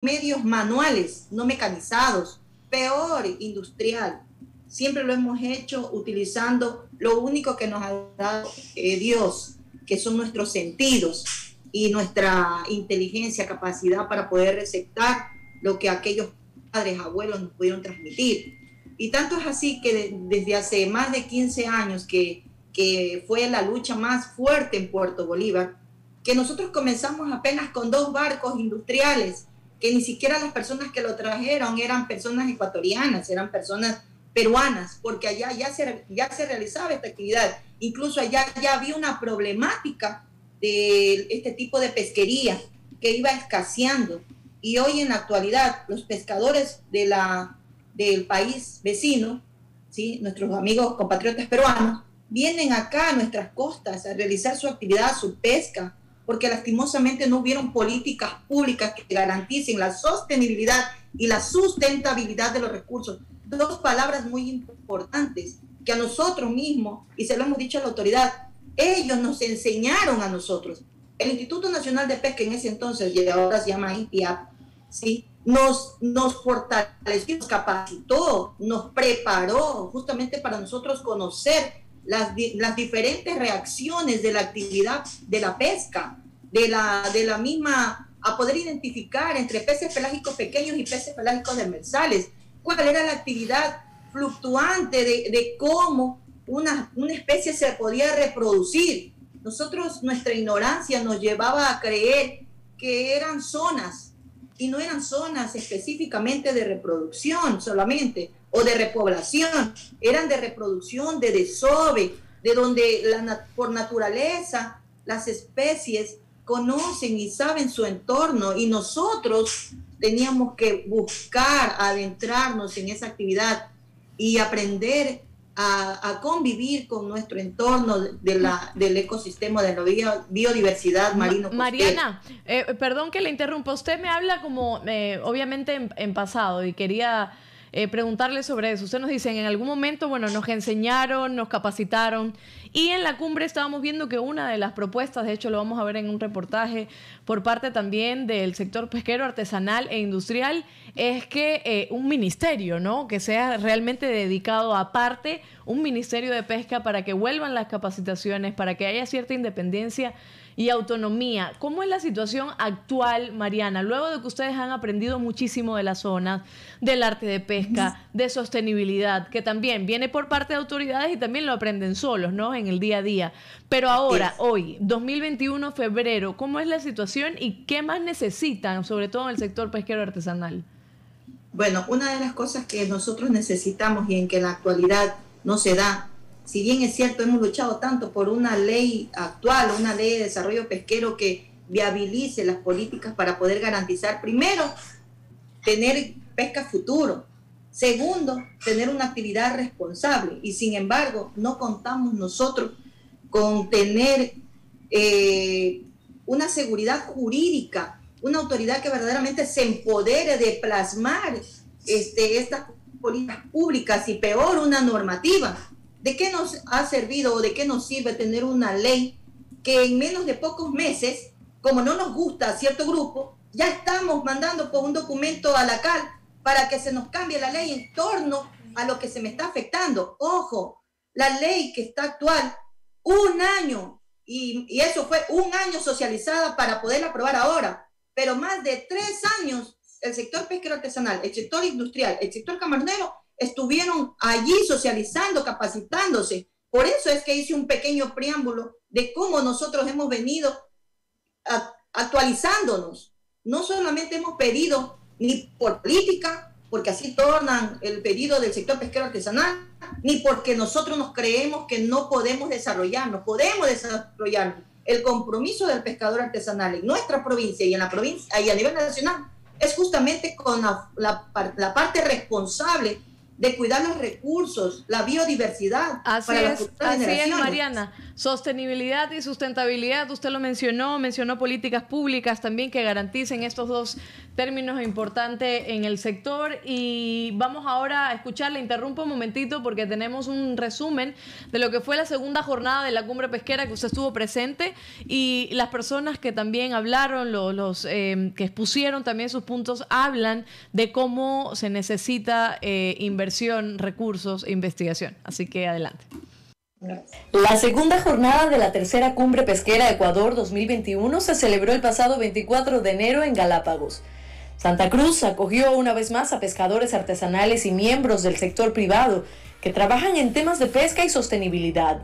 medios manuales, no mecanizados, peor, industrial. Siempre lo hemos hecho utilizando lo único que nos ha dado eh, Dios, que son nuestros sentidos y nuestra inteligencia, capacidad para poder receptar lo que aquellos padres, abuelos nos pudieron transmitir. Y tanto es así que desde hace más de 15 años que, que fue la lucha más fuerte en Puerto Bolívar, que nosotros comenzamos apenas con dos barcos industriales, que ni siquiera las personas que lo trajeron eran personas ecuatorianas, eran personas peruanas, porque allá ya se, ya se realizaba esta actividad. Incluso allá ya había una problemática de este tipo de pesquería que iba escaseando. Y hoy en la actualidad los pescadores de la, del país vecino, ¿sí? nuestros amigos compatriotas peruanos, vienen acá a nuestras costas a realizar su actividad, su pesca, porque lastimosamente no hubieron políticas públicas que garanticen la sostenibilidad y la sustentabilidad de los recursos. Dos palabras muy importantes que a nosotros mismos, y se lo hemos dicho a la autoridad, ellos nos enseñaron a nosotros. El Instituto Nacional de Pesca en ese entonces, y ahora se llama IPIAP, ¿sí? nos, nos fortaleció, nos capacitó, nos preparó justamente para nosotros conocer las, las diferentes reacciones de la actividad de la pesca, de la, de la misma, a poder identificar entre peces pelágicos pequeños y peces pelágicos demersales, cuál era la actividad fluctuante de, de cómo una, una especie se podía reproducir. Nosotros, nuestra ignorancia nos llevaba a creer que eran zonas y no eran zonas específicamente de reproducción solamente o de repoblación, eran de reproducción, de desove, de donde por naturaleza las especies conocen y saben su entorno y nosotros teníamos que buscar adentrarnos en esa actividad y aprender a, convivir con nuestro entorno de la, del ecosistema de la biodiversidad marino. Mariana, eh, perdón que le interrumpa, usted me habla como eh, obviamente en pasado y quería eh, preguntarle sobre eso. Usted nos dice, en algún momento, bueno, nos enseñaron, nos capacitaron y en la cumbre estábamos viendo que una de las propuestas, de hecho lo vamos a ver en un reportaje por parte también del sector pesquero artesanal e industrial, es que eh, un ministerio, ¿no? Que sea realmente dedicado aparte, un ministerio de pesca para que vuelvan las capacitaciones, para que haya cierta independencia y autonomía. ¿Cómo es la situación actual, Mariana? Luego de que ustedes han aprendido muchísimo de las zonas, del arte de pesca, de sostenibilidad, que también viene por parte de autoridades y también lo aprenden solos, ¿no? En el día a día. Pero ahora, hoy, 2021, febrero, ¿cómo es la situación y qué más necesitan, sobre todo en el sector pesquero artesanal? Bueno, una de las cosas que nosotros necesitamos y en que en la actualidad no se da si bien es cierto, hemos luchado tanto por una ley actual, una ley de desarrollo pesquero que viabilice las políticas para poder garantizar, primero, tener pesca futuro, segundo, tener una actividad responsable. Y sin embargo, no contamos nosotros con tener eh, una seguridad jurídica, una autoridad que verdaderamente se empodere de plasmar este, estas políticas públicas y peor, una normativa ¿De qué nos ha servido o de qué nos sirve tener una ley que en menos de pocos meses, como no nos gusta a cierto grupo, ya estamos mandando por un documento a la CAL para que se nos cambie la ley en torno a lo que se me está afectando? Ojo, la ley que está actual, un año, y, y eso fue un año socializada para poderla aprobar ahora, pero más de tres años el sector pesquero artesanal, el sector industrial, el sector camarnero estuvieron allí socializando, capacitándose. Por eso es que hice un pequeño preámbulo de cómo nosotros hemos venido actualizándonos. No solamente hemos pedido ni por política, porque así tornan el pedido del sector pesquero artesanal, ni porque nosotros nos creemos que no podemos desarrollarnos, podemos desarrollarnos. El compromiso del pescador artesanal en nuestra provincia y en la provincia y a nivel nacional es justamente con la, la parte responsable de cuidar los recursos, la biodiversidad. Así para es, así es, Mariana. Sostenibilidad y sustentabilidad, usted lo mencionó, mencionó políticas públicas también que garanticen estos dos términos importantes en el sector. Y vamos ahora a escuchar, le interrumpo un momentito porque tenemos un resumen de lo que fue la segunda jornada de la cumbre pesquera que usted estuvo presente y las personas que también hablaron, los, eh, que expusieron también sus puntos, hablan de cómo se necesita eh, inversión, recursos e investigación. Así que adelante. La segunda jornada de la tercera cumbre pesquera Ecuador 2021 se celebró el pasado 24 de enero en Galápagos. Santa Cruz acogió una vez más a pescadores artesanales y miembros del sector privado que trabajan en temas de pesca y sostenibilidad.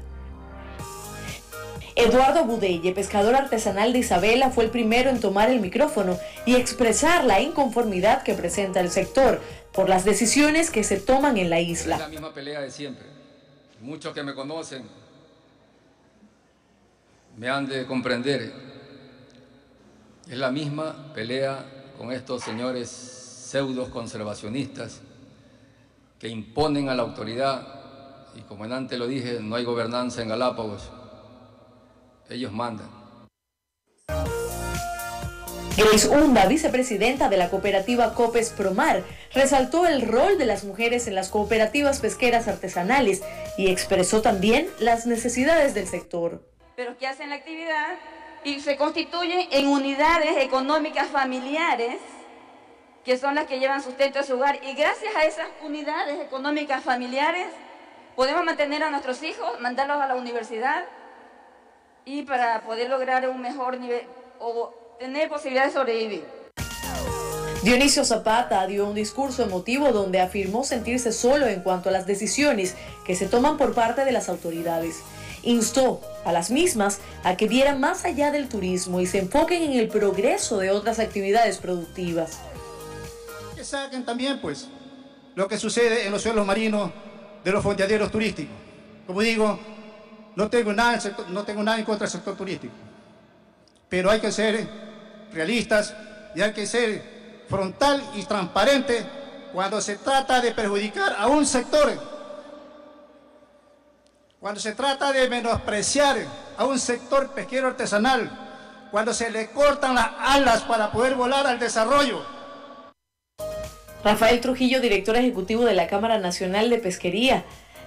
Eduardo Budelle, pescador artesanal de Isabela, fue el primero en tomar el micrófono y expresar la inconformidad que presenta el sector por las decisiones que se toman en la isla. Es la misma pelea de siempre muchos que me conocen me han de comprender. Es la misma pelea con estos señores pseudos conservacionistas que imponen a la autoridad, y como en antes lo dije, no hay gobernanza en Galápagos, ellos mandan. Grace Hunda, vicepresidenta de la cooperativa Copes Promar, resaltó el rol de las mujeres en las cooperativas pesqueras artesanales y expresó también las necesidades del sector. Pero que hacen la actividad y se constituyen en unidades económicas familiares que son las que llevan sustento a su hogar y gracias a esas unidades económicas familiares podemos mantener a nuestros hijos, mandarlos a la universidad y para poder lograr un mejor nivel o tener posibilidad de sobrevivir. Dionisio Zapata dio un discurso emotivo donde afirmó sentirse solo en cuanto a las decisiones que se toman por parte de las autoridades. Instó a las mismas a que vieran más allá del turismo y se enfoquen en el progreso de otras actividades productivas. Que saquen también, pues, lo que sucede en los suelos marinos de los fondeaderos turísticos. Como digo, no tengo nada, no tengo nada en contra del sector turístico, pero hay que ser realistas y hay que ser frontal y transparente cuando se trata de perjudicar a un sector, cuando se trata de menospreciar a un sector pesquero artesanal, cuando se le cortan las alas para poder volar al desarrollo. Rafael Trujillo, director ejecutivo de la Cámara Nacional de Pesquería,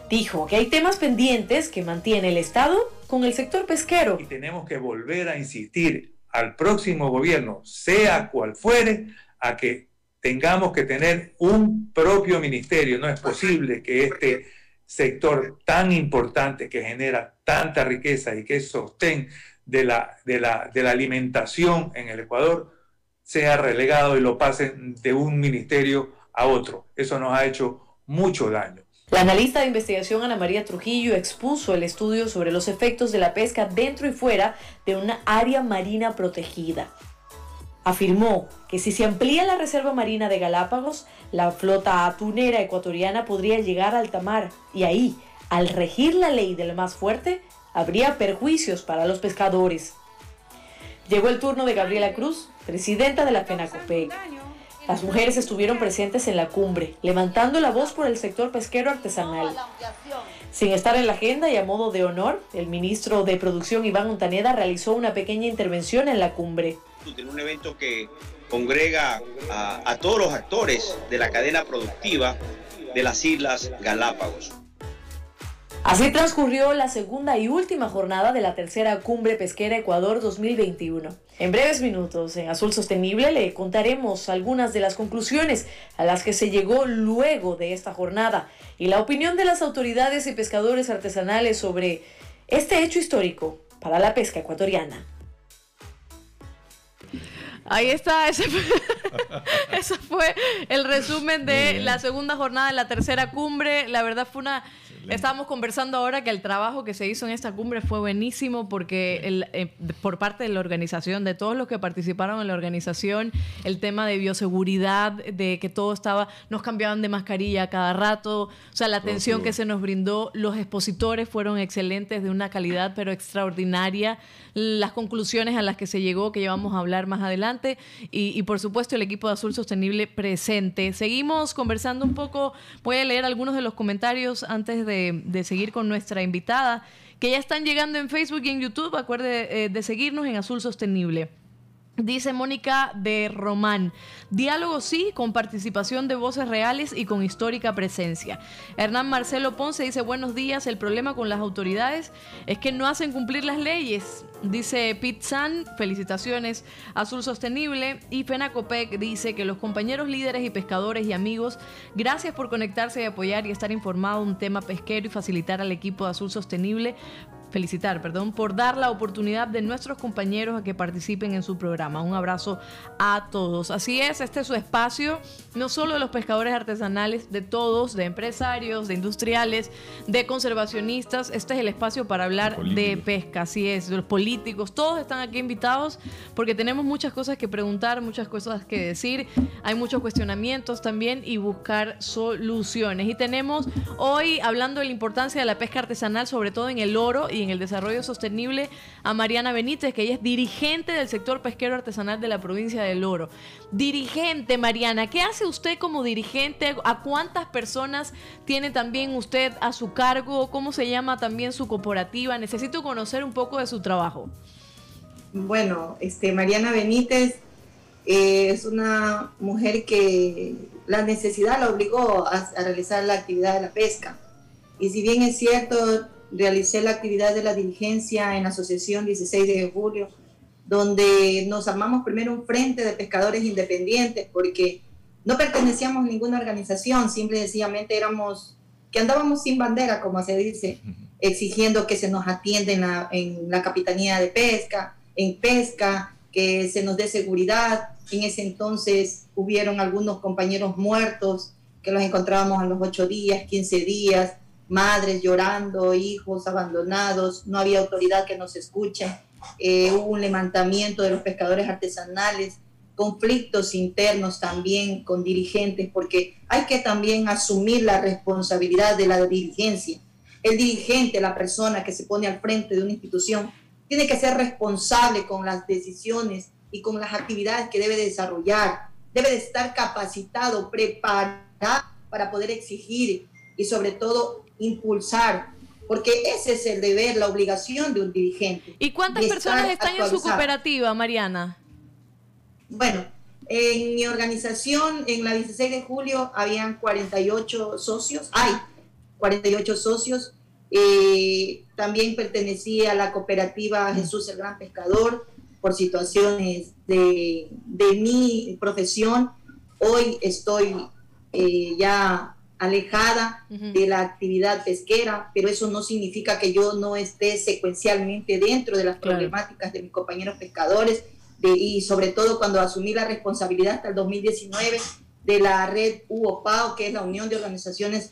dijo que hay temas pendientes que mantiene el Estado con el sector pesquero. Y tenemos que volver a insistir al próximo gobierno, sea cual fuere, a que tengamos que tener un propio ministerio. No es posible que este sector tan importante que genera tanta riqueza y que es sostén de la, de la, de la alimentación en el Ecuador sea relegado y lo pasen de un ministerio a otro. Eso nos ha hecho mucho daño. La analista de investigación Ana María Trujillo expuso el estudio sobre los efectos de la pesca dentro y fuera de una área marina protegida. Afirmó que si se amplía la reserva marina de Galápagos, la flota atunera ecuatoriana podría llegar al alta mar y ahí, al regir la ley del más fuerte, habría perjuicios para los pescadores. Llegó el turno de Gabriela Cruz, presidenta de la FENACOPEC. Las mujeres estuvieron presentes en la cumbre, levantando la voz por el sector pesquero artesanal. Sin estar en la agenda y a modo de honor, el ministro de Producción Iván Montaneda realizó una pequeña intervención en la cumbre. Un evento que congrega a, a todos los actores de la cadena productiva de las Islas Galápagos. Así transcurrió la segunda y última jornada de la tercera Cumbre Pesquera Ecuador 2021. En breves minutos, en Azul Sostenible, le contaremos algunas de las conclusiones a las que se llegó luego de esta jornada y la opinión de las autoridades y pescadores artesanales sobre este hecho histórico para la pesca ecuatoriana. Ahí está, ese fue, el resumen de la segunda jornada de la tercera cumbre. La verdad fue una Estábamos conversando ahora que el trabajo que se hizo en esta cumbre fue buenísimo porque el, eh, por parte de la organización, de todos los que participaron en la organización, el tema de bioseguridad, de que todo estaba, nos cambiaban de mascarilla cada rato, o sea, la atención que se nos brindó, los expositores fueron excelentes, de una calidad pero extraordinaria, las conclusiones a las que se llegó, que llevamos a hablar más adelante, y, y por supuesto el equipo de Azul Sostenible presente. Seguimos conversando un poco, voy a leer algunos de los comentarios antes de de, seguir con nuestra invitada, que ya están llegando en Facebook y en YouTube. Acuerde eh, de seguirnos en Azul Sostenible. Dice Mónica de Román, diálogo sí, con participación de voces reales y con histórica presencia. Hernán Marcelo Ponce dice, buenos días, el problema con las autoridades es que no hacen cumplir las leyes. Dice San, felicitaciones, Azul Sostenible. Y Fenacopec dice que los compañeros líderes y pescadores y amigos, gracias por conectarse y apoyar y estar informado un tema pesquero y facilitar al equipo de Azul Sostenible felicitar, perdón, por dar la oportunidad de nuestros compañeros a que participen en su programa. Un abrazo a todos. Así es, este es su espacio, no solo de los pescadores artesanales, de todos, de empresarios, de industriales, de conservacionistas. Este es el espacio para hablar de pesca, así es, de los políticos. Todos están aquí invitados porque tenemos muchas cosas que preguntar, muchas cosas que decir. Hay muchos cuestionamientos también y buscar soluciones. Y tenemos hoy, hablando de la importancia de la pesca artesanal, sobre todo en el oro y en el desarrollo sostenible a Mariana Benítez, que ella es dirigente del sector pesquero artesanal de la provincia del Oro. Dirigente, Mariana, ¿qué hace usted como dirigente? ¿A cuántas personas tiene también usted a su cargo? ¿Cómo se llama también su cooperativa? Necesito conocer un poco de su trabajo. Bueno, este, Mariana Benítez eh, es una mujer que la necesidad la obligó a, a realizar la actividad de la pesca. Y si bien es cierto, realicé la actividad de la dirigencia en la Asociación 16 de Julio, donde nos armamos primero un frente de pescadores independientes, porque no pertenecíamos a ninguna organización, simple y sencillamente éramos, que andábamos sin bandera, como se dice, exigiendo que se nos atienda en la, en la Capitanía de Pesca, en pesca, que se nos dé seguridad. En ese entonces hubieron algunos compañeros muertos que los encontrábamos a los 8 días, 15 días, madres llorando, hijos abandonados, no había autoridad que nos escuche, eh, hubo un levantamiento de los pescadores artesanales, conflictos internos también con dirigentes, porque hay que también asumir la responsabilidad de la dirigencia. El dirigente, la persona que se pone al frente de una institución, tiene que ser responsable con las decisiones y con las actividades que debe desarrollar. Debe de estar capacitado, preparado para poder exigir y sobre todo impulsar, porque ese es el deber, la obligación de un dirigente. ¿Y cuántas personas están en su cooperativa, Mariana? Bueno, en mi organización, en la 16 de julio, habían 48 socios, hay 48 socios. Eh, también pertenecía a la cooperativa Jesús el Gran Pescador por situaciones de, de mi profesión. Hoy estoy eh, ya alejada de la actividad pesquera, pero eso no significa que yo no esté secuencialmente dentro de las problemáticas de mis compañeros pescadores y sobre todo cuando asumí la responsabilidad hasta el 2019 de la red UOPAO, que es la Unión de Organizaciones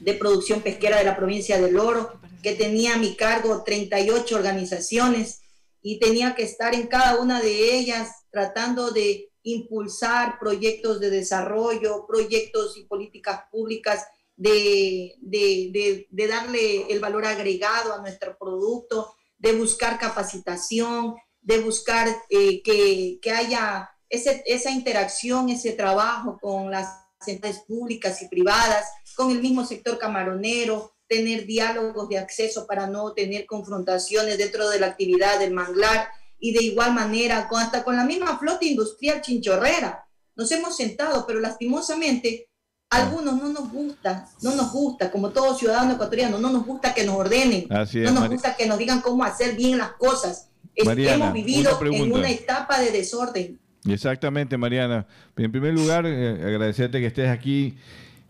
de Producción Pesquera de la provincia del Oro, que tenía a mi cargo 38 organizaciones y tenía que estar en cada una de ellas tratando de impulsar proyectos de desarrollo, proyectos y políticas públicas de, darle el valor agregado a nuestro producto, de buscar capacitación, de buscar eh, que, haya esa interacción, ese trabajo con las entidades públicas y privadas, con el mismo sector camaronero, tener diálogos de acceso para no tener confrontaciones dentro de la actividad del manglar y de igual manera con, hasta con la misma flota industrial chinchorrera. Nos hemos sentado, pero lastimosamente algunos no nos gusta, no nos gusta, como todo ciudadano ecuatoriano, no nos gusta que nos ordenen, no nos gusta que nos digan cómo hacer bien las cosas. hemos vivido en una etapa de desorden. Exactamente, Mariana. En primer lugar, eh, agradecerte que estés aquí.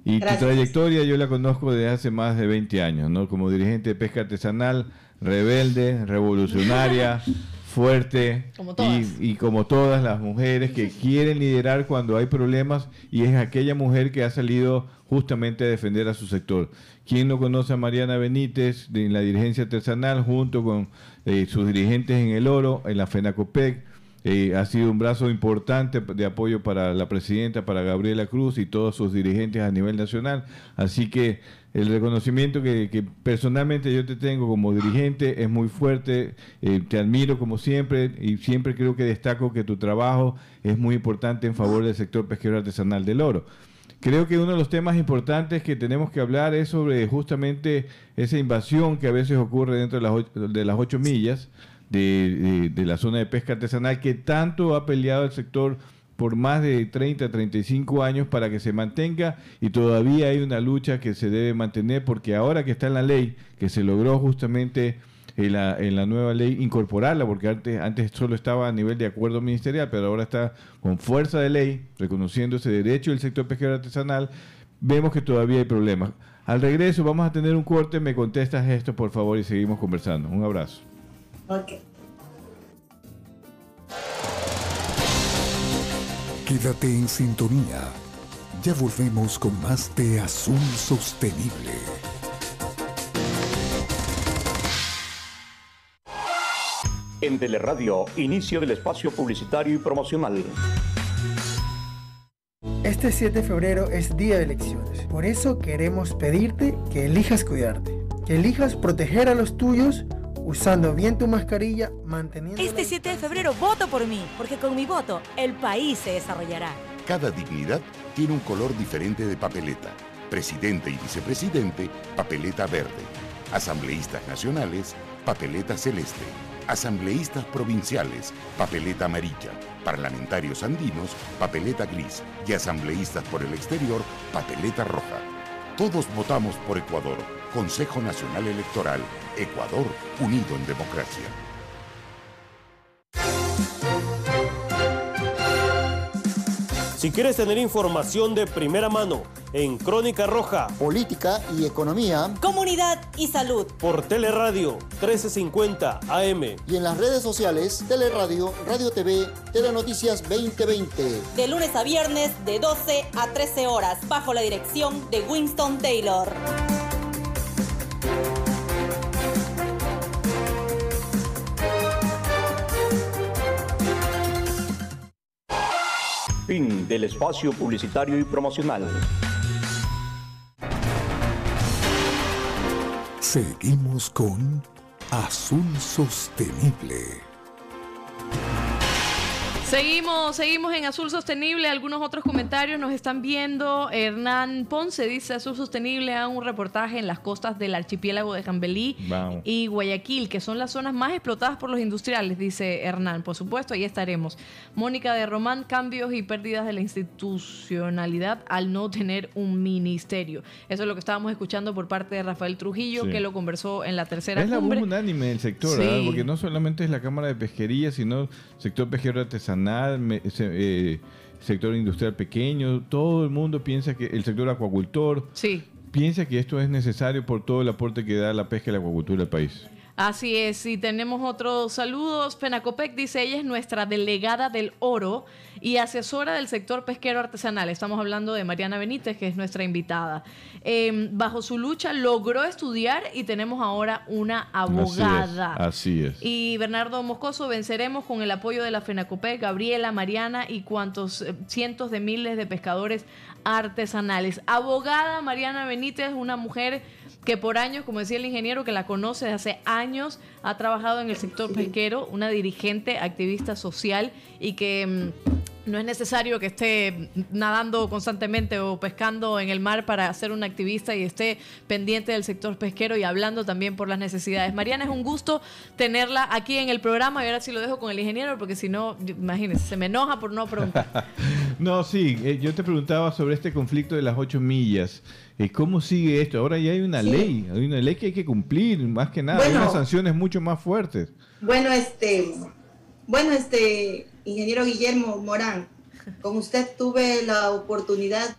Y tu trayectoria yo la conozco desde hace más de 20 años, ¿no? Como dirigente de pesca artesanal, rebelde, revolucionaria, fuerte Y, como todas las mujeres que quieren liderar cuando hay problemas y es aquella mujer que ha salido justamente a defender a su sector. ¿Quién no conoce a Mariana Benítez de la dirigencia artesanal junto con eh, sus dirigentes en el oro, en la FENACOPEC? Eh, ha sido un brazo importante de apoyo para la presidenta, para Gabriela Cruz y todos sus dirigentes a nivel nacional. Así que el reconocimiento que, personalmente yo te tengo como dirigente es muy fuerte, eh, te admiro como siempre y siempre creo que destaco que tu trabajo es muy importante en favor del sector pesquero artesanal del oro. Creo que uno de los temas importantes que tenemos que hablar es sobre justamente esa invasión que a veces ocurre dentro de las, de las ocho millas de, de, la zona de pesca artesanal que tanto ha peleado el sector por más de 30, 35 años para que se mantenga y todavía hay una lucha que se debe mantener porque ahora que está en la ley, que se logró justamente en la, en la nueva ley incorporarla, porque antes, antes solo estaba a nivel de acuerdo ministerial, pero ahora está con fuerza de ley, reconociendo ese derecho del sector pesquero artesanal, vemos que todavía hay problemas. Al regreso vamos a tener un corte, me contestas esto por favor y seguimos conversando. Un abrazo. Quédate en sintonía. Ya volvemos con más de Azul Sostenible. En Teleradio, inicio del espacio publicitario y promocional. Este 7 de febrero es día de elecciones. Por eso queremos pedirte que elijas cuidarte, que elijas proteger a los tuyos usando bien tu mascarilla, manteniendo... Este 7 de febrero voto por mí, porque con mi voto el país se desarrollará. Cada dignidad tiene un color diferente de papeleta. Presidente y vicepresidente, papeleta verde. Asambleístas nacionales, papeleta celeste. Asambleístas provinciales, papeleta amarilla. Parlamentarios andinos, papeleta gris. Y asambleístas por el exterior, papeleta roja. Todos votamos por Ecuador. Consejo Nacional Electoral. Ecuador, unido en democracia. Si quieres tener información de primera mano en Crónica Roja, política y economía, comunidad y salud, por Teleradio 1350 AM y en las redes sociales Teleradio, Radio TV, Telenoticias 2020. De lunes a viernes de 12 a 13 horas, bajo la dirección de Winston Taylor. Fin del espacio publicitario y promocional. Seguimos con Azul Sostenible. Seguimos, seguimos en Azul Sostenible. Algunos otros comentarios nos están viendo. Hernán Ponce dice Azul Sostenible a un reportaje en las costas del archipiélago de Jambelí y Guayaquil, que son las zonas más explotadas por los industriales, dice Hernán. Por supuesto, ahí estaremos. Mónica de Román, cambios y pérdidas de la institucionalidad al no tener un ministerio. Eso es lo que estábamos escuchando por parte de Rafael Trujillo, que lo conversó en la tercera es cumbre. Es la unánime del sector, porque no solamente es la Cámara de Pesquería, sino sector pesquero artesanal eh, sector industrial pequeño, todo el mundo piensa que el sector acuacultor sí. piensa que esto es necesario por todo el aporte que da la pesca y la acuacultura al país. Así es, y tenemos otros saludos. Penacopec dice, ella es nuestra delegada del oro y asesora del sector pesquero artesanal. Estamos hablando de Mariana Benítez, que es nuestra invitada. Em, bajo su lucha logró estudiar y tenemos ahora una abogada. Así es. Y Bernardo Moscoso, venceremos con el apoyo de la FENACOPEC, Gabriela, Mariana y cuantos eh, cientos de miles de pescadores artesanales. Abogada Mariana Benítez, una mujer que por años, como decía el ingeniero que la conoce desde hace años, ha trabajado en el sector pesquero, una dirigente, activista social y que mm, no es necesario que esté nadando constantemente o pescando en el mar para ser una activista y esté pendiente del sector pesquero y hablando también por las necesidades. Mariana, es un gusto tenerla aquí en el programa y ahora sí lo dejo con el ingeniero porque si no, imagínense, se me enoja por no preguntar. no, sí, eh, yo te preguntaba sobre este conflicto de las ocho millas. ¿Y cómo sigue esto? Ahora ya hay una ley, hay una ley que hay que cumplir, más que nada, hay unas sanciones mucho más fuertes. Bueno, este, bueno, este, ingeniero Guillermo Morán, con usted tuve la oportunidad,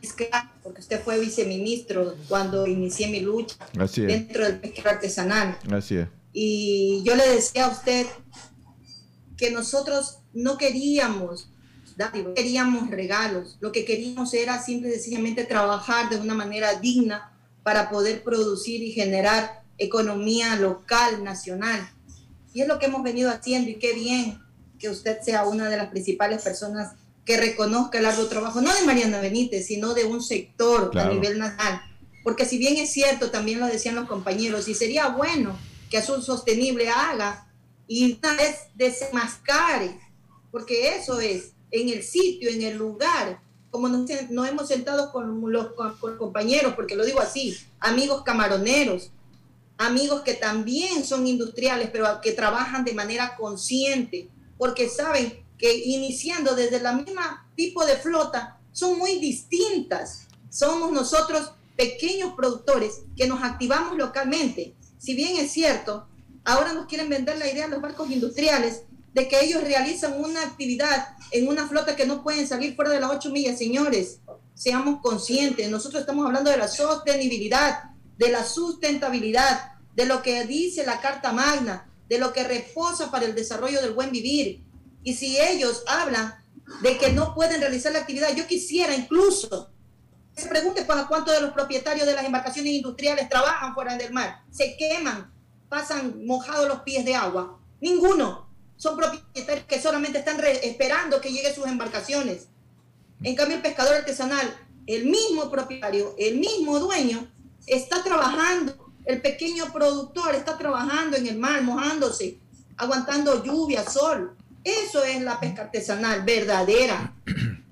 porque usted fue viceministro cuando inicié mi lucha dentro del pesquero artesanal. Así es. Y yo le decía a usted que nosotros no queríamos queríamos regalos, lo que queríamos era simple y sencillamente trabajar de una manera digna para poder producir y generar economía local, nacional. Y es lo que hemos venido haciendo y qué bien que usted sea una de las principales personas que reconozca el arduo trabajo, no de Mariana Benítez, sino de un sector a nivel nacional. Porque si bien es cierto, también lo decían los compañeros, y sería bueno que Azul Sostenible haga y una vez desmascare, porque eso es, en el sitio, en el lugar, como nos, hemos sentado con los, compañeros, porque lo digo así, amigos camaroneros, amigos que también son industriales, pero que trabajan de manera consciente, porque saben que iniciando desde la misma tipo de flota son muy distintas. Somos nosotros pequeños productores que nos activamos localmente. Si bien es cierto, ahora nos quieren vender la idea a los barcos industriales de que ellos realizan una actividad en una flota que no pueden salir fuera de las ocho millas, señores. Seamos conscientes, nosotros estamos hablando de la sostenibilidad, de la sustentabilidad, de lo que dice la Carta Magna, de lo que reposa para el desarrollo del buen vivir. Y si ellos hablan de que no pueden realizar la actividad, yo quisiera incluso se pregunte para cuántos de los propietarios de las embarcaciones industriales trabajan fuera del mar, se queman, pasan mojados los pies de agua. Ninguno. Son propietarios que solamente están esperando que lleguen sus embarcaciones. En cambio, el pescador artesanal, el mismo propietario, el mismo dueño, está trabajando. El pequeño productor está trabajando en el mar, mojándose, aguantando lluvia, sol. Eso es la pesca artesanal verdadera.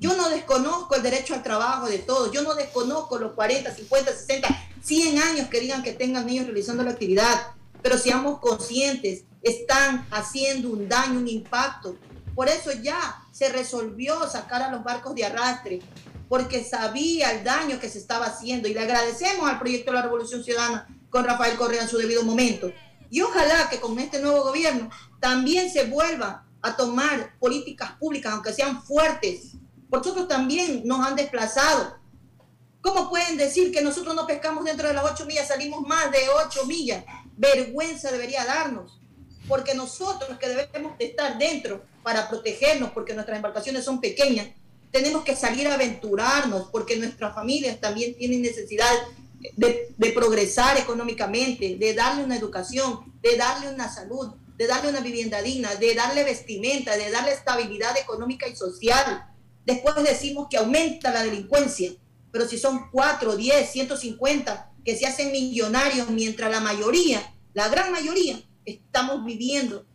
Yo no desconozco el derecho al trabajo de todos. Yo no desconozco los 40, 50, 60, 100 años que digan que tengan niños realizando la actividad. Pero seamos conscientes, están haciendo un daño, un impacto. Por eso ya se resolvió sacar a los barcos de arrastre, porque sabía el daño que se estaba haciendo. Y le agradecemos al proyecto de la Revolución Ciudadana con Rafael Correa en su debido momento. Y ojalá que con este nuevo gobierno también se vuelva a tomar políticas públicas, aunque sean fuertes. Nosotros también nos han desplazado. ¿Cómo pueden decir que nosotros no pescamos dentro de las ocho millas, salimos más de ocho millas? Vergüenza debería darnos, porque nosotros que debemos estar dentro para protegernos, porque nuestras embarcaciones son pequeñas, tenemos que salir a aventurarnos, porque nuestras familias también tienen necesidad de, de progresar económicamente, de darle una educación, de darle una salud, de darle una vivienda digna, de darle vestimenta, de darle estabilidad económica y social. Después decimos que aumenta la delincuencia, pero si son 4, 10, 150 que se hacen millonarios, mientras la mayoría, la gran mayoría, estamos viviendo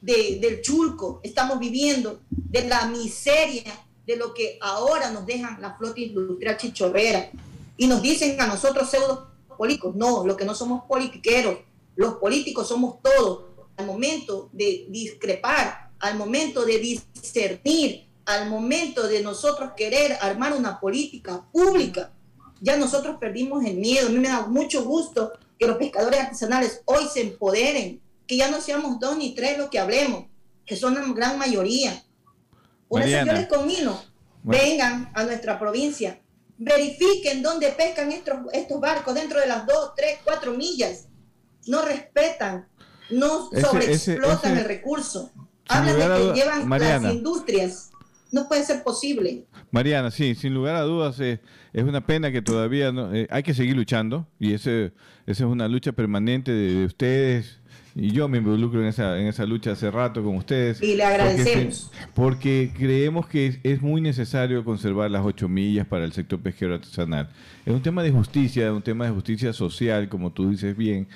del chulco, estamos viviendo de la miseria de lo que ahora nos dejan la flota industrial chichorrera. Y nos dicen a nosotros pseudo políticos, no, lo que no somos politiqueros, los políticos somos todos, al momento de discrepar, al momento de discernir, al momento de nosotros querer armar una política pública, ya nosotros perdimos el miedo. A mí me da mucho gusto que los pescadores artesanales hoy se empoderen, que ya no seamos dos ni tres los que hablemos, que son la gran mayoría. Por eso yo les conmino, vengan a nuestra provincia, verifiquen dónde pescan estos, estos barcos dentro de las dos, tres, cuatro millas. No respetan no sobreexplotan el recurso. Hablan de que llevan las industrias. No puede ser posible. Mariana, sí, sin lugar a dudas eh, es una pena que todavía no, eh, hay que seguir luchando y ese, esa es una lucha permanente de, ustedes y yo me involucro en esa, en esa lucha hace rato con ustedes. Y le agradecemos. Porque, creemos que es, muy necesario conservar las ocho millas para el sector pesquero artesanal. Es un tema de justicia, es un tema de justicia social, como tú dices bien,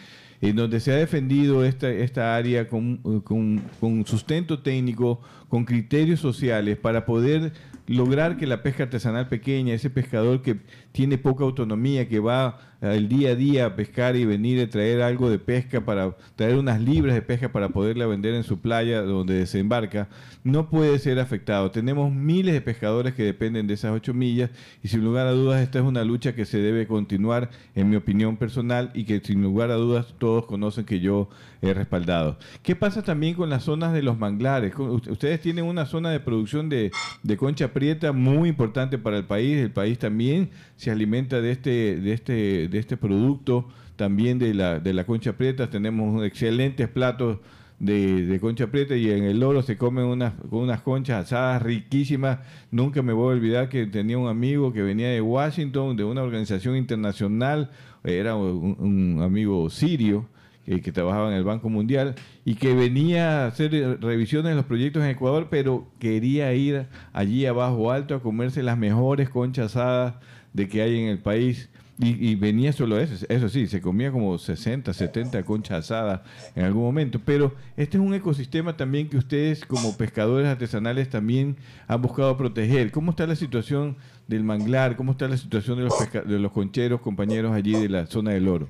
en donde se ha defendido esta, esta área con, con, con sustento técnico, con criterios sociales para poder lograr que la pesca artesanal pequeña, ese pescador que tiene poca autonomía, que va el día a día a pescar y venir a traer algo de pesca para traer unas libras de pesca para poderla vender en su playa donde desembarca, no puede ser afectado. Tenemos miles de pescadores que dependen de esas ocho millas y sin lugar a dudas esta es una lucha que se debe continuar en mi opinión personal y que sin lugar a dudas todos conocen que yo he respaldado. ¿Qué pasa también con las zonas de los manglares? Ustedes tienen una zona de producción de, de concha prieta muy importante para el país. El país también se alimenta de este, de este de este producto, también de la, de la concha prieta. Tenemos excelentes platos de, concha prieta y en el oro se comen unas, unas conchas asadas riquísimas. Nunca me voy a olvidar que tenía un amigo que venía de Washington, de una organización internacional, era un, amigo sirio. Que, que, trabajaba en el Banco Mundial y que venía a hacer revisiones de los proyectos en Ecuador, pero quería ir allí abajo alto a comerse las mejores conchas asadas de que hay en el país. Y, venía solo eso, eso sí, se comía como 60, 70 conchas asadas en algún momento, pero este es un ecosistema también que ustedes como pescadores artesanales también han buscado proteger. ¿Cómo está la situación del manglar? ¿Cómo está la situación de los, de los concheros, compañeros allí de la zona del oro?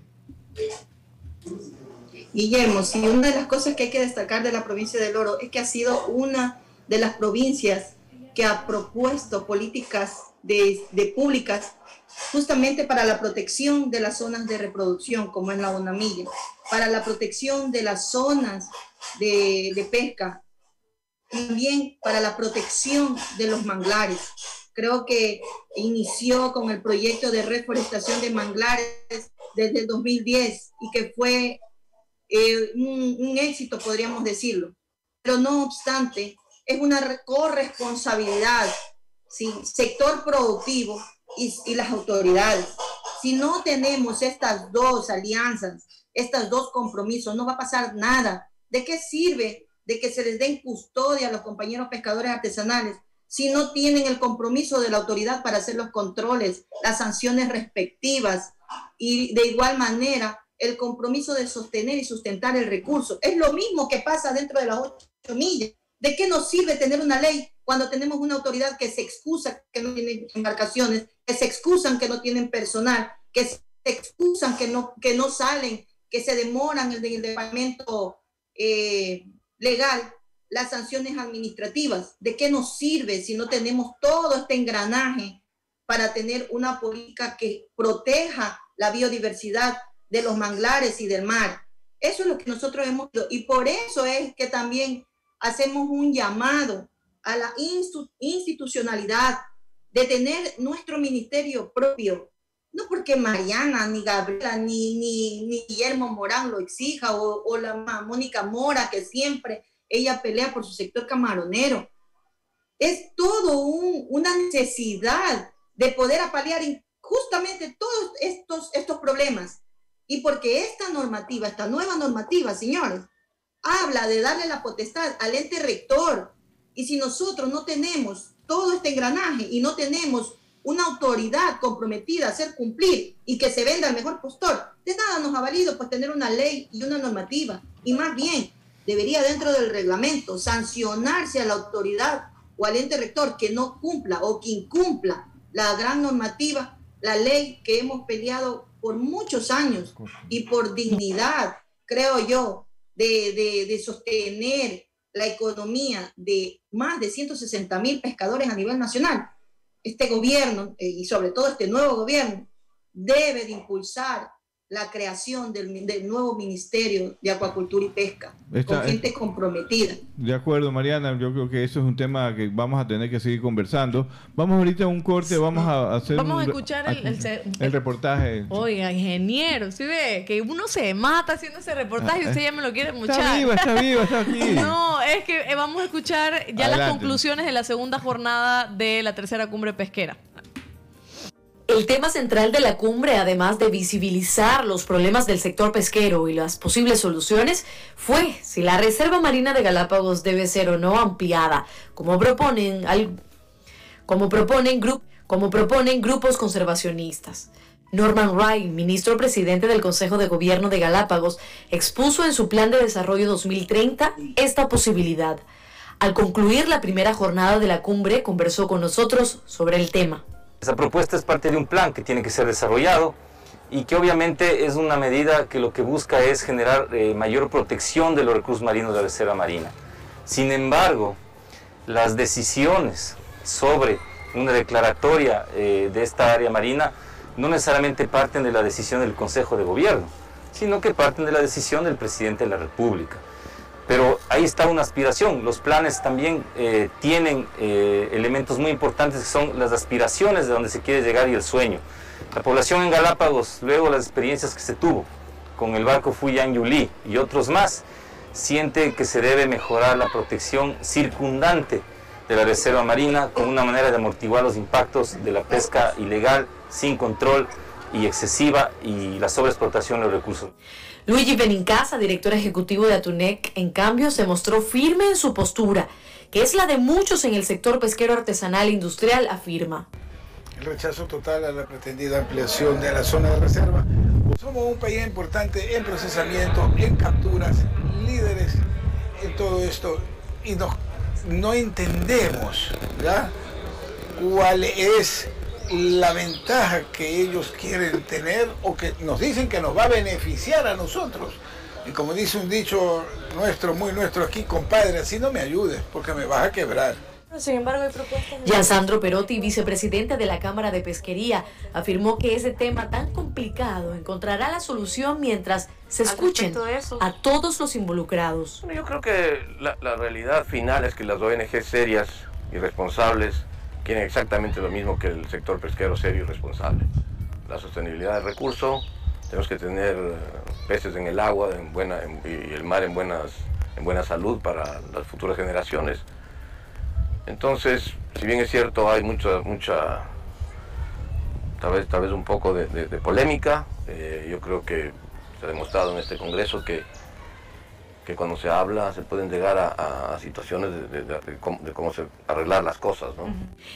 Guillermo, si una de las cosas que hay que destacar de la provincia del Oro es que ha sido una de las provincias que ha propuesto políticas de, de públicas justamente para la protección de las zonas de reproducción, como es la UNAMILLA, para la protección de las zonas de, de pesca, también para la protección de los manglares. Creo que inició con el proyecto de reforestación de manglares desde el 2010 y que fue eh, un, un éxito, podríamos decirlo. Pero no obstante, es una corresponsabilidad, ¿sí? sector productivo y, las autoridades. Si no tenemos estas dos alianzas, estos dos compromisos, no va a pasar nada. ¿De qué sirve de que se les den custodia a los compañeros pescadores artesanales si no tienen el compromiso de la autoridad para hacer los controles, las sanciones respectivas y de igual manera el compromiso de sostener y sustentar el recurso? Es lo mismo que pasa dentro de las ocho millas. ¿De qué nos sirve tener una ley cuando tenemos una autoridad que se excusa que no tiene embarcaciones, que se excusan que no tienen personal, que se excusan que no, que no salen, que se demoran el, el departamento eh, legal, las sanciones administrativas? ¿De qué nos sirve si no tenemos todo este engranaje para tener una política que proteja la biodiversidad de los manglares y del mar? Eso es lo que nosotros hemos y por eso es que también hacemos un llamado a la institucionalidad de tener nuestro ministerio propio, no porque Mariana, ni Gabriela, ni, ni, Guillermo Morán lo exija, o, la Mónica Mora, que siempre ella pelea por su sector camaronero. Es todo un, una necesidad de poder apalear justamente todos estos, estos problemas. Y porque esta normativa, esta nueva normativa, señores, habla de darle la potestad al ente rector. Y si nosotros no tenemos todo este engranaje y no tenemos una autoridad comprometida a hacer cumplir y que se venda el mejor postor, de nada nos ha valido pues tener una ley y una normativa. Y más bien, debería dentro del reglamento sancionarse a la autoridad o al ente rector que no cumpla o que incumpla la gran normativa, la ley que hemos peleado por muchos años y por dignidad, creo yo, de, sostener la economía de más de 160 mil pescadores a nivel nacional. Este gobierno, eh, y sobre todo este nuevo gobierno, debe de impulsar la creación del, del, nuevo Ministerio de Acuacultura y Pesca, Esta, con gente comprometida. De acuerdo, Mariana, yo creo que eso es un tema que vamos a tener que seguir conversando. Vamos ahorita a un corte, vamos a hacer Vamos un, a escuchar el, el, el, el reportaje. Oiga, ingeniero, ¿sí ve? Que uno se mata haciendo ese reportaje y usted ya me lo quiere muchar. Está viva, está viva, está aquí. No, es que eh, vamos a escuchar ya Adelante. las conclusiones de la segunda jornada de la tercera cumbre pesquera. El tema central de la cumbre, además de visibilizar los problemas del sector pesquero y las posibles soluciones, fue si la Reserva Marina de Galápagos debe ser o no ampliada, como proponen, como proponen, como proponen grupos conservacionistas. Norman Wright, ministro presidente del Consejo de Gobierno de Galápagos, expuso en su Plan de Desarrollo 2030 esta posibilidad. Al concluir la primera jornada de la cumbre, conversó con nosotros sobre el tema. Esa propuesta es parte de un plan que tiene que ser desarrollado y que obviamente es una medida que lo que busca es generar eh, mayor protección de los recursos marinos de la reserva marina. Sin embargo, las decisiones sobre una declaratoria eh, de esta área marina no necesariamente parten de la decisión del Consejo de Gobierno, sino que parten de la decisión del presidente de la República. Pero ahí está una aspiración. Los planes también eh, tienen eh, elementos muy importantes que son las aspiraciones de donde se quiere llegar y el sueño. La población en Galápagos, luego las experiencias que se tuvo con el barco Fuyan Yuli y otros más, siente que se debe mejorar la protección circundante de la reserva marina con una manera de amortiguar los impactos de la pesca ilegal, sin control y excesiva y la sobreexplotación de los recursos. Luigi Benincasa, director ejecutivo de Atunec, en cambio se mostró firme en su postura, que es la de muchos en el sector pesquero artesanal e industrial, afirma. El rechazo total a la pretendida ampliación de la zona de reserva. Somos un país importante en procesamiento, en capturas, líderes en todo esto y no, entendemos cuál es la ventaja que ellos quieren tener o que nos dicen que nos va a beneficiar a nosotros Y como dice un dicho nuestro, muy nuestro aquí, compadre, así no me ayudes, porque me vas a quebrar. Sin embargo, hay propuestas. Gian Sandro Perotti, vicepresidente de la Cámara de Pesquería, afirmó que ese tema tan complicado encontrará la solución mientras se escuchen a todos los involucrados. Bueno, yo creo que la, la realidad final es que las ONG serias y responsables quieren exactamente lo mismo que el sector pesquero serio y responsable. La sostenibilidad del recurso, tenemos que tener eh, peces en el agua en buena, en- y el mar en, buenas, en buena salud para las futuras generaciones. Entonces, si bien es cierto, hay mucha, mucha tal vez, tal vez un poco de polémica, eh, yo creo que se ha demostrado en este Congreso que, que cuando se habla se pueden llegar a, a situaciones de, de- de- de cómo, de cómo se arreglar las cosas, ¿no?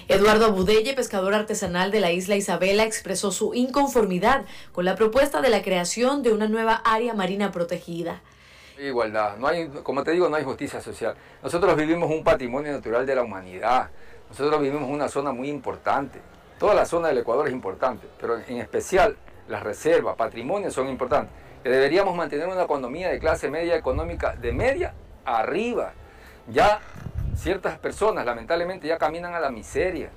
Eduardo Abudelle, pescador artesanal de la isla Isabela, expresó su inconformidad con la propuesta de la creación de una nueva área marina protegida. igualdad, no hay, como te digo, no hay justicia social. Nosotros vivimos un patrimonio natural de la humanidad, nosotros vivimos una zona muy importante. Toda la zona del Ecuador es importante, pero en especial las reservas, patrimonios son importantes. Que deberíamos mantener una economía de clase media económica de media arriba. Ya ciertas personas lamentablemente ya caminan a la miseria.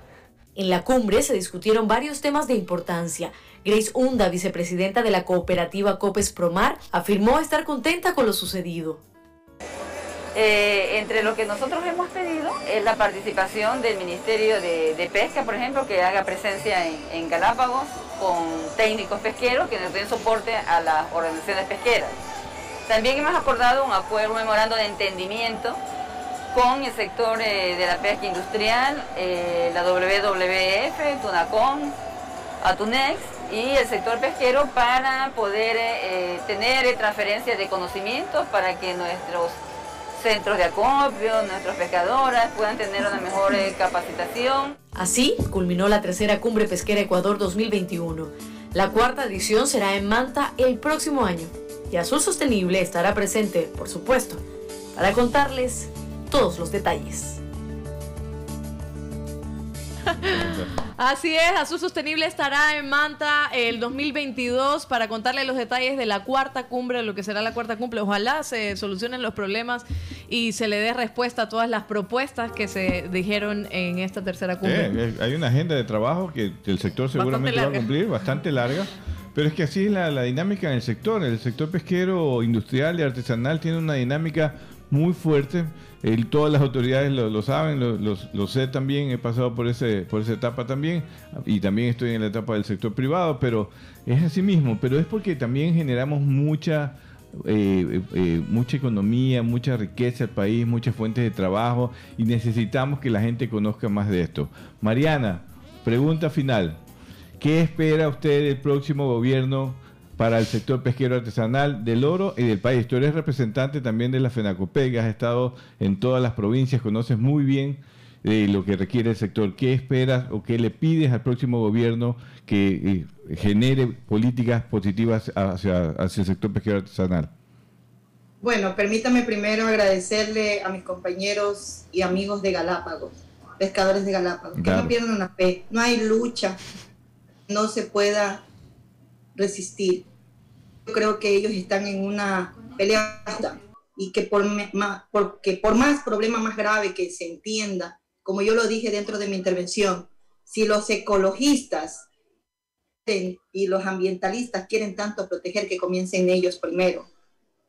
En la cumbre se discutieron varios temas de importancia. Grace Hunda, vicepresidenta de la cooperativa Copes Promar, afirmó estar contenta con lo sucedido. Eh, entre lo que nosotros hemos pedido es la participación del Ministerio de, Pesca, por ejemplo, que haga presencia en, Galápagos con técnicos pesqueros que nos den soporte a las organizaciones pesqueras. También hemos acordado un acuerdo, un memorando de entendimiento con el sector eh, de la pesca industrial, eh, la WWF, Tunacom, Atunex y el sector pesquero para poder tener transferencias de conocimientos para que nuestros centros de acopio, nuestros pescadoras puedan tener una mejor eh, capacitación. Así culminó la tercera Cumbre Pesquera Ecuador 2021. La cuarta edición será en Manta el próximo año y Azul Sostenible estará presente, por supuesto, para contarles todos los detalles. Así es, Azul Sostenible estará en Manta el 2022 para contarle los detalles de la cuarta cumbre, lo que será la cuarta cumbre. Ojalá se solucionen los problemas y se le dé respuesta a todas las propuestas que se dijeron en esta tercera cumbre. Eh, hay una agenda de trabajo que el sector seguramente va a cumplir, bastante larga. Pero es que así es la, la dinámica en el sector. El sector pesquero, industrial y artesanal tiene una dinámica muy fuerte. El- todas las autoridades lo, saben, lo, sé también, he pasado por, ese, por esa etapa también y también estoy en la etapa del sector privado, pero es así mismo, pero es porque también generamos mucha, eh, eh, mucha economía, mucha riqueza al país, muchas fuentes de trabajo y necesitamos que la gente conozca más de esto. Mariana, pregunta final. ¿Qué espera usted del próximo gobierno para el sector pesquero artesanal del oro y del país? Tú eres representante también de la FENACOPEC, has estado en todas las provincias, conoces muy bien eh, lo que requiere el sector. ¿Qué esperas o qué le pides al próximo gobierno que eh, genere políticas positivas hacia, hacia el sector pesquero artesanal? Bueno, permítame primero agradecerle a mis compañeros y amigos de Galápagos, pescadores de Galápagos, que no pierdan la fe. No hay lucha, no se pueda resistir. Creo que ellos están en una pelea y que por, ma- porque por más problema más grave que se entienda, como yo lo dije dentro de mi intervención, si los ecologistas y los ambientalistas quieren tanto proteger que comiencen ellos primero.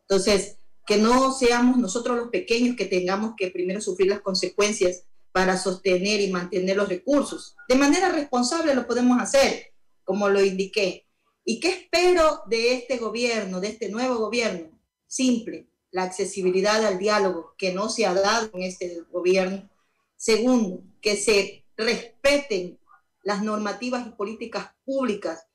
Entonces, que no seamos nosotros los pequeños que tengamos que primero sufrir las consecuencias para sostener y mantener los recursos. De manera responsable lo podemos hacer, como lo indiqué. ¿Y qué espero de este gobierno, de este nuevo gobierno? Simple, la accesibilidad al diálogo que no se ha dado en este gobierno. Segundo, que se respeten las normativas y políticas públicas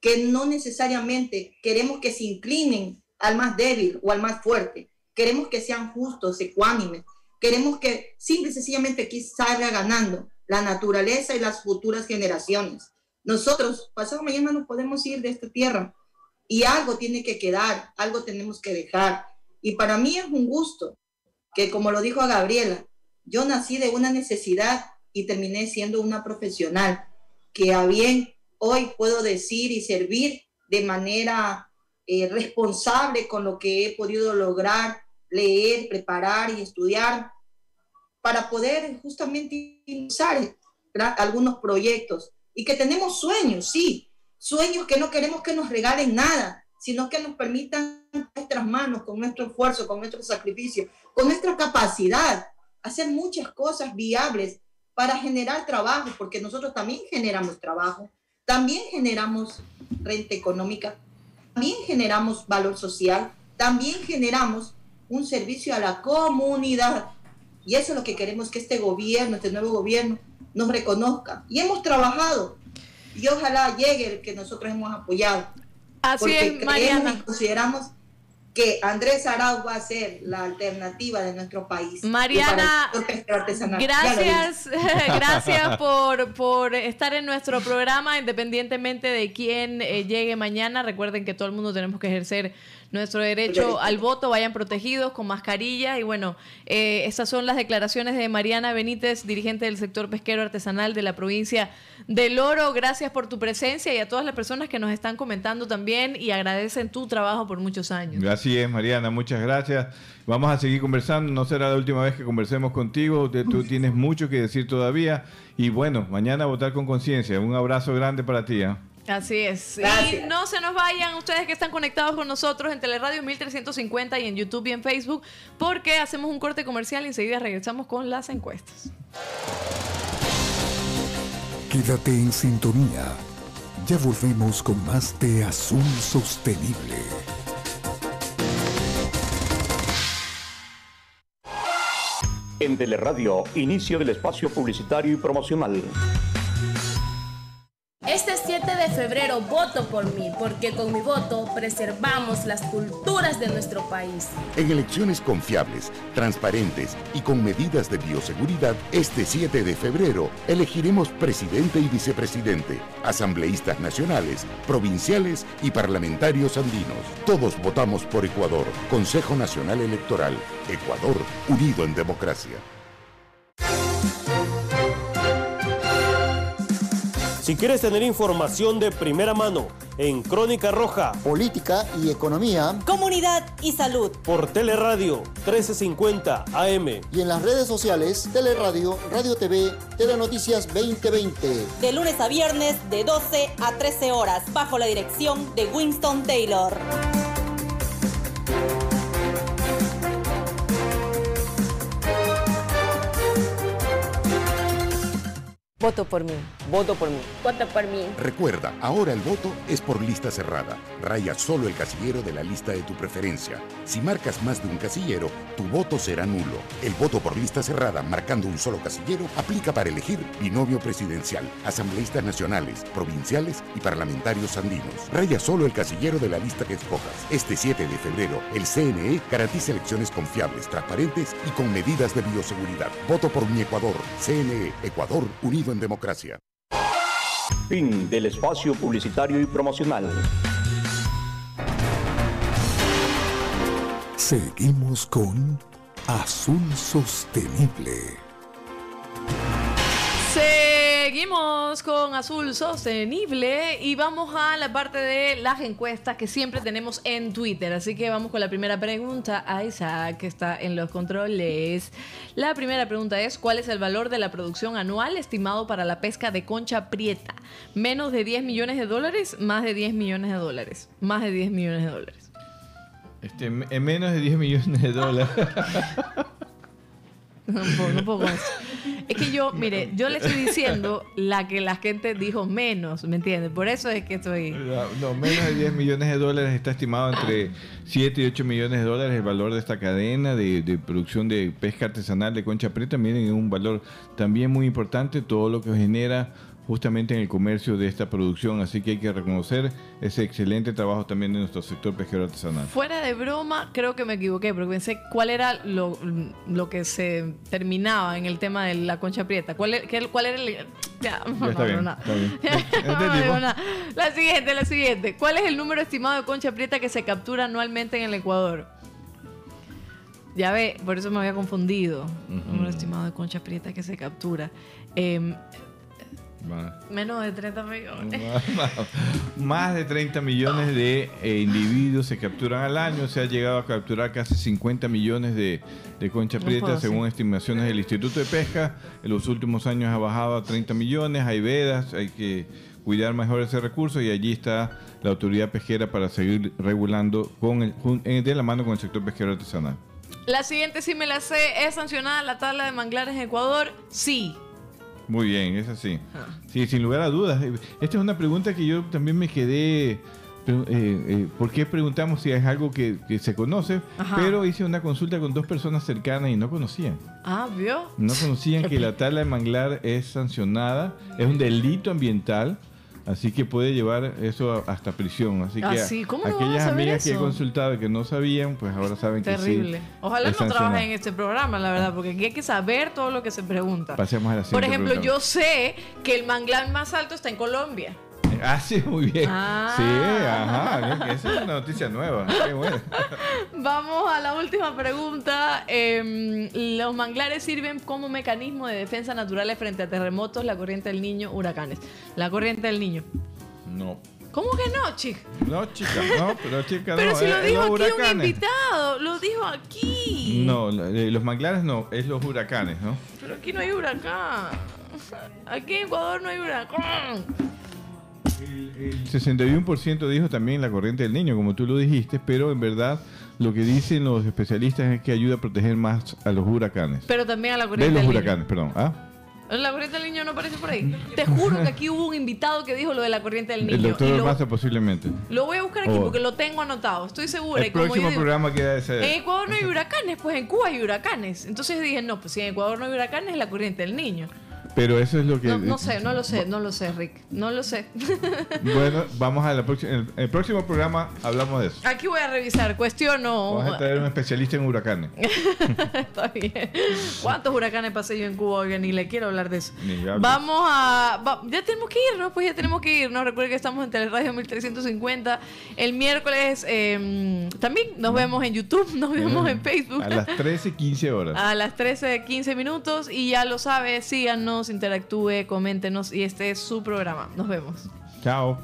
que no necesariamente queremos que se inclinen al más débil o al más fuerte. Queremos que sean justos, ecuánimes. Queremos que simple y sencillamente aquí salga ganando la naturaleza y las futuras generaciones. Nosotros, pasado mañana, nos podemos ir de esta tierra. Y algo tiene que quedar, algo tenemos que dejar. Y para mí es un gusto que, como lo dijo Gabriela, yo nací de una necesidad y terminé siendo una profesional que a bien hoy puedo decir y servir de manera eh, responsable con lo que he podido lograr, leer, preparar y estudiar para poder justamente impulsar algunos proyectos y que tenemos sueños, sí, sueños que no queremos que nos regalen nada, sino que nos permitan nuestras manos, con nuestro esfuerzo, con nuestro sacrificio, con nuestra capacidad, hacer muchas cosas viables para generar trabajo, porque nosotros también generamos trabajo, también generamos renta económica, también generamos valor social, también generamos un servicio a la comunidad. Y eso es lo que queremos que este gobierno, este nuevo gobierno, nos reconozca. Y hemos trabajado y ojalá llegue el que nosotros hemos apoyado. Así es, Mariana. Y consideramos que Andrés Arauz va a ser la alternativa de nuestro país. Mariana, gracias, gracias por, por estar en nuestro programa, independientemente de quién eh, llegue mañana. Recuerden que todo el mundo tenemos que ejercer nuestro derecho al voto, vayan protegidos con mascarilla. Y bueno, eh, estas son las declaraciones de Mariana Benítez, dirigente del sector pesquero artesanal de la provincia del Oro. Gracias por tu presencia y a todas las personas que nos están comentando también y agradecen tu trabajo por muchos años. Así es, Mariana, muchas gracias. Vamos a seguir conversando, no será la última vez que conversemos contigo, tú tienes mucho que decir todavía y bueno, mañana votar con conciencia. Un abrazo grande para ti. ¿eh? Así es. Y no se nos vayan ustedes que están conectados con nosotros en Teleradio 1350 y en YouTube y en Facebook, porque hacemos un corte comercial y enseguida regresamos con las encuestas. Quédate en sintonía. Ya volvemos con más de Azul Sostenible. En Teleradio, inicio del espacio publicitario y promocional. 7 de febrero voto por mí, porque con mi voto preservamos las culturas de nuestro país. En elecciones confiables, transparentes y con medidas de bioseguridad, este 7 de febrero elegiremos presidente y vicepresidente, asambleístas nacionales, provinciales y parlamentarios andinos. Todos votamos por Ecuador, Consejo Nacional Electoral, Ecuador, unido en democracia. Si quieres tener información de primera mano en Crónica Roja, política y economía, comunidad y salud, por Teleradio 1350 AM y en las redes sociales Teleradio, Radio TV, Telenoticias 2020. De lunes a viernes de 12 a 13 horas, bajo la dirección de Winston Taylor. Voto por mí. Voto por mí. Voto por mí. Recuerda, ahora el voto es por lista cerrada. Raya solo el casillero de la lista de tu preferencia. Si marcas más de un casillero, tu voto será nulo. El voto por lista cerrada, marcando un solo casillero, aplica para elegir binomio presidencial, asambleístas nacionales, provinciales y parlamentarios andinos. Raya solo el casillero de la lista que escojas. Este 7 de febrero, el CNE garantiza elecciones confiables, transparentes y con medidas de bioseguridad. Voto por mi Ecuador. CNE, Ecuador Unido en Democracia. Fin del espacio publicitario y promocional. Seguimos con Azul Sostenible. Seguimos con Azul Sostenible y vamos a la parte de las encuestas que siempre tenemos en Twitter. Así que vamos con la primera pregunta a Isaac, que está en los controles. La primera pregunta es, ¿cuál es el valor de la producción anual estimado para la pesca de concha prieta? ¿Menos de 10 millones de dólares? ¿Más de 10 millones de dólares? Más de 10 millones de dólares. Este, en menos de 10 millones de dólares. Un poco, un poco más. Es que yo, mire, yo le estoy diciendo la que la gente dijo menos, ¿me entiendes? Por eso es que estoy... No, menos de 10 millones de dólares está estimado entre 7 y 8 millones de dólares el valor de esta cadena de, de producción de pesca artesanal de concha preta. Miren, es un valor también muy importante, todo lo que genera justamente en el comercio de esta producción, así que hay que reconocer ese excelente trabajo también de nuestro sector pesquero artesanal. Fuera de broma, creo que me equivoqué, porque pensé cuál era lo, lo que se terminaba en el tema de la concha prieta. ¿Cuál, era, cuál era el...? Ya, no, está bien, no, está bien. no, no, La siguiente, la siguiente. ¿Cuál es el número estimado de concha prieta que se captura anualmente en el Ecuador? Ya ve, por eso me había confundido. Número estimado de concha prieta que se captura. Eh, Menos de 30 millones. Más de 30 millones de eh, individuos se capturan al año. Se ha llegado a capturar casi 50 millones de, de concha No prieta, puedo, según sí. estimaciones del Instituto de Pesca. En los últimos años ha bajado a 30 millones. Hay vedas, hay que cuidar mejor ese recurso y allí está la autoridad pesquera para seguir regulando con el- eh, de la mano con el sector pesquero artesanal. La siguiente sí me la sé. ¿Es sancionada la tabla de manglares en Ecuador? Sí. Muy bien, es así. Ah. Sí, sin lugar a dudas. Esta es una pregunta que yo también me quedé. eh, eh, ¿Por qué preguntamos si es algo que, que se conoce? Ajá. Pero hice una consulta con dos personas cercanas y no conocían. Ah, ¿vio? No conocían que la tala de manglar es sancionada, es un delito ambiental, así que puede llevar eso hasta prisión. Así que Ah, ¿cómo no aquellas amigas que he consultado que no sabían, pues ahora saben Terrible. que sí. Ojalá no trabajen en este programa, la verdad, porque aquí hay que saber todo lo que se pregunta. Pasemos a la Por siguiente ejemplo, pregunta. yo sé que el manglar más alto está en Colombia. Ah, sí, muy bien. Ah. Sí, ajá. Esa es una noticia nueva. Qué bueno. Vamos a la última pregunta. Em, los manglares sirven como mecanismo de defensa naturales frente a terremotos, la corriente del niño, huracanes. La corriente del niño. No. ¿Cómo que no, chica? No, chica, no, pero chica, Pero no. si eh, lo es dijo aquí un invitado, lo dijo aquí. No, eh, los manglares no, es los huracanes, ¿no? Pero aquí no hay huracán. Aquí en Ecuador no hay huracán. El 61% dijo también la corriente del niño, como tú lo dijiste, pero en verdad lo que dicen los especialistas es que ayuda a proteger más a los huracanes. Pero también a la De corriente los del niño. huracanes, perdón. ¿Ah? La corriente del niño no aparece por ahí. Te juro que aquí hubo un invitado que dijo lo de la corriente del niño. El doctor lo, Ormaza posiblemente. lo voy a buscar aquí Oh. porque lo tengo anotado. Estoy segura. El y como yo próximo digo, programa queda de ser. En Ecuador no hay huracanes, pues en Cuba hay huracanes. Entonces dije, no, pues si en Ecuador no hay huracanes, es la corriente del niño. Pero eso es lo que... No, no sé, no lo sé, no lo sé, Rick. No lo sé. Bueno, vamos a la próxima... El, el próximo programa hablamos de eso. Aquí voy a revisar, cuestiono. Vamos a traer un especialista en huracanes. Está bien. ¿Cuántos huracanes pasé yo en Cuba? Oiga, ni le quiero hablar de eso. Vamos a. va- ya tenemos que irnos, pues ya tenemos que irnos. Recuerden que estamos en Teleradio 1350. El miércoles eh, también nos vemos en YouTube, nos vemos en Facebook. A las 13, 15 horas. A las 13, 15 minutos. Y ya lo sabe, síganos, interactúe, coméntenos. Y este es su programa. Nos vemos. Chao.